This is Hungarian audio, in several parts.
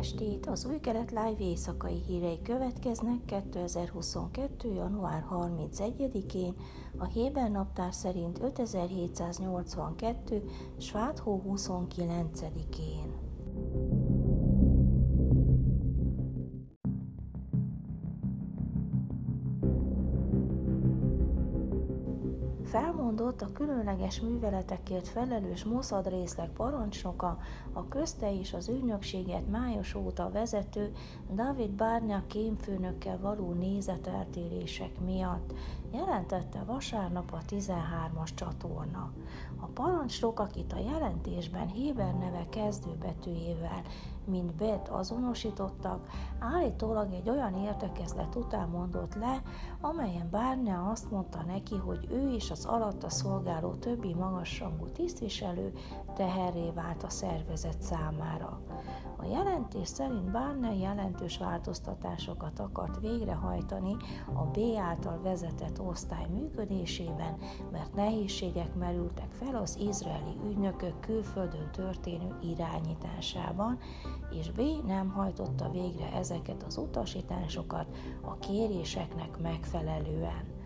estét! Az új kelet live éjszakai hírei következnek 2022. január 31-én, a Héber naptár szerint 5782. Sváthó 29-én. Felmondott a különleges műveletekért felelős Mossad részleg parancsnoka, a közte és az ügynökséget május óta vezető David Barnia kémfőnökkel való nézeteltérések miatt, jelentette vasárnap a 13-as csatorna. A parancsnok, akit a jelentésben Héber neve kezdőbetűjével mint Bet azonosítottak, állítólag egy olyan értekezlet után mondott le, amelyen Bárne azt mondta neki, hogy ő és az alatta szolgáló többi magasrangú tisztviselő teherré vált a szervezet számára. A jelentés szerint Barney jelentős változtatásokat akart végrehajtani a B által vezetett osztály működésében, mert nehézségek merültek fel az izraeli ügynökök külföldön történő irányításában, és B nem hajtotta végre ezeket az utasításokat a kéréseknek megfelelően.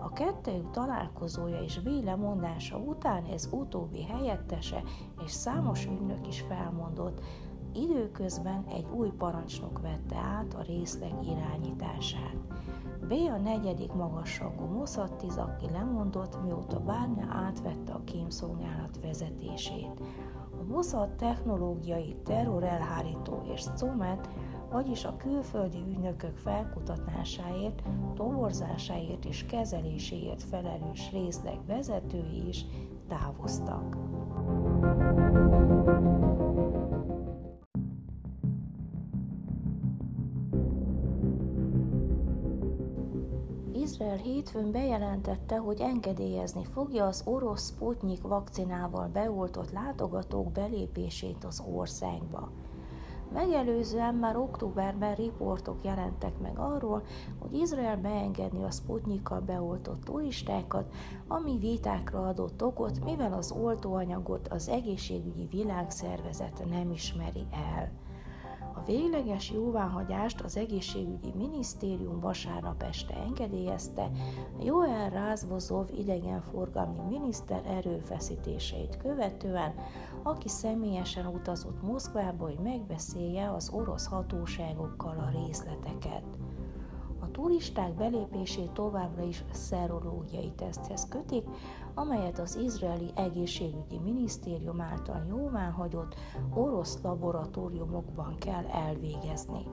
A kettőjük találkozója és B lemondása után ez utóbbi helyettese és számos ügynök is felmondott, Időközben egy új parancsnok vette át a részleg irányítását. B a negyedik magasrangú Mossad aki lemondott, mióta Barne átvette a kémszolgálat vezetését. A Mossad technológiai terrorelhárító és Comet, vagyis a külföldi ügynökök felkutatásáért, toborzásáért és kezeléséért felelős részleg vezetői is távoztak. Izrael hétfőn bejelentette, hogy engedélyezni fogja az orosz Sputnik vakcinával beoltott látogatók belépését az országba. Megelőzően már októberben riportok jelentek meg arról, hogy Izrael beengedni a Sputnikkal beoltott turistákat, ami vitákra adott okot, mivel az oltóanyagot az egészségügyi világszervezet nem ismeri el. A végleges jóváhagyást az egészségügyi minisztérium vasárnap este engedélyezte, Joel Rázvozov idegenforgalmi miniszter erőfeszítéseit követően, aki személyesen utazott Moszkvába, hogy megbeszélje az orosz hatóságokkal a részleteket turisták belépését továbbra is szerológiai teszthez kötik, amelyet az izraeli egészségügyi minisztérium által jóváhagyott orosz laboratóriumokban kell elvégezni.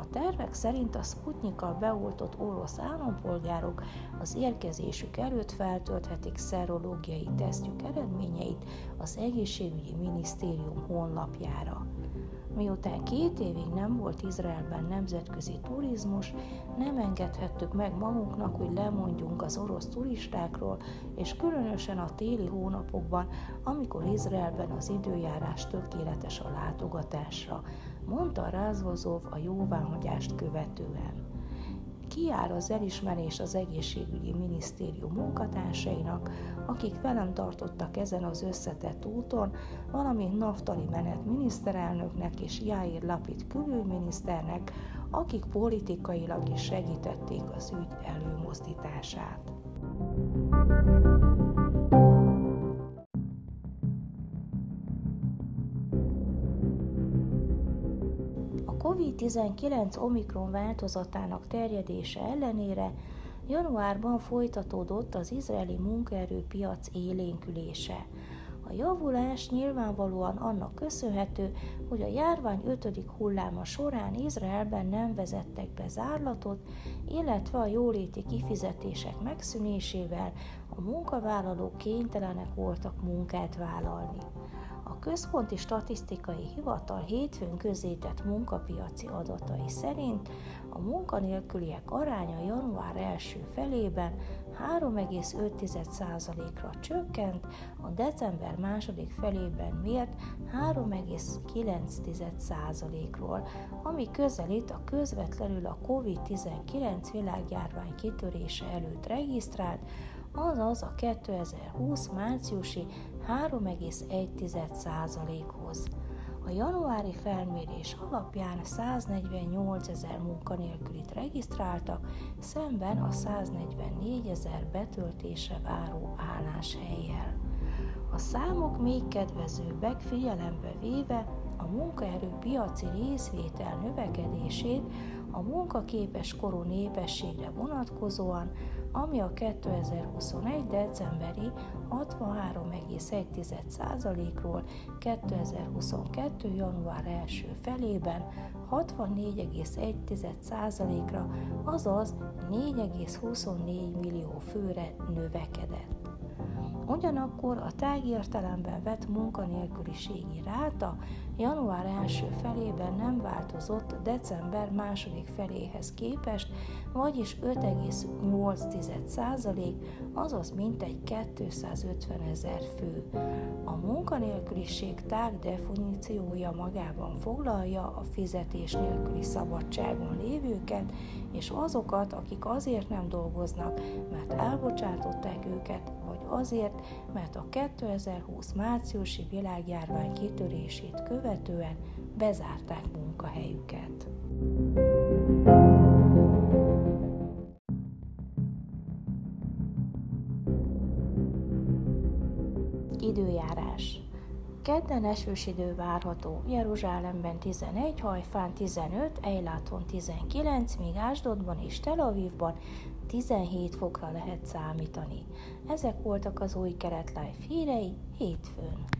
A tervek szerint a Sputnikkal beoltott orosz állampolgárok az érkezésük előtt feltölthetik szerológiai tesztjük eredményeit az egészségügyi minisztérium honlapjára. Miután két évig nem volt Izraelben nemzetközi turizmus, nem engedhettük meg magunknak, hogy lemondjunk az orosz turistákról, és különösen a téli hónapokban, amikor Izraelben az időjárás tökéletes a látogatásra, mondta Rázvozov a jóváhagyást követően kiár az elismerés az egészségügyi minisztérium munkatársainak, akik velem tartottak ezen az összetett úton, valamint Naftali Menet miniszterelnöknek és Jair Lapid külügyminiszternek, akik politikailag is segítették az ügy előmozdítását. COVID-19 Omikron változatának terjedése ellenére januárban folytatódott az izraeli munkaerőpiac élénkülése. A javulás nyilvánvalóan annak köszönhető, hogy a járvány ötödik hulláma során Izraelben nem vezettek be zárlatot, illetve a jóléti kifizetések megszűnésével a munkavállalók kénytelenek voltak munkát vállalni. A Központi Statisztikai Hivatal hétfőn közzétett munkapiaci adatai szerint a munkanélküliek aránya január első felében 3,5%-ra csökkent, a december második felében mért 3,9%-ról, ami közelít a közvetlenül a COVID-19 világjárvány kitörése előtt regisztrált, azaz a 2020 márciusi 3,1%-hoz. A januári felmérés alapján 148 ezer munkanélkülit regisztráltak, szemben a 144 ezer betöltése váró álláshelyjel. A számok még kedvezőbbek figyelembe véve a munkaerő piaci részvétel növekedését a munkaképes korú népességre vonatkozóan, ami a 2021. decemberi 63,1%-ról 2022. január első felében 64,1%-ra, azaz 4,24 millió főre növekedett. Ugyanakkor a tágértelemben vett munkanélküliségi ráta január első felében nem változott december második feléhez képest, vagyis 5,8%, azaz mintegy 250 ezer fő. A munkanélküliség tág definíciója magában foglalja a fizetés nélküli szabadságon lévőket, és azokat, akik azért nem dolgoznak, mert elbocsátották őket, azért, mert a 2020 márciusi világjárvány kitörését követően bezárták munkahelyüket. Időjárás Kedden esős idő várható, Jeruzsálemben 11, Hajfán 15, Ejláton 19, míg Ásdodban és Tel Avivban 17 fokra lehet számítani. Ezek voltak az új Keret Life hírei hétfőn.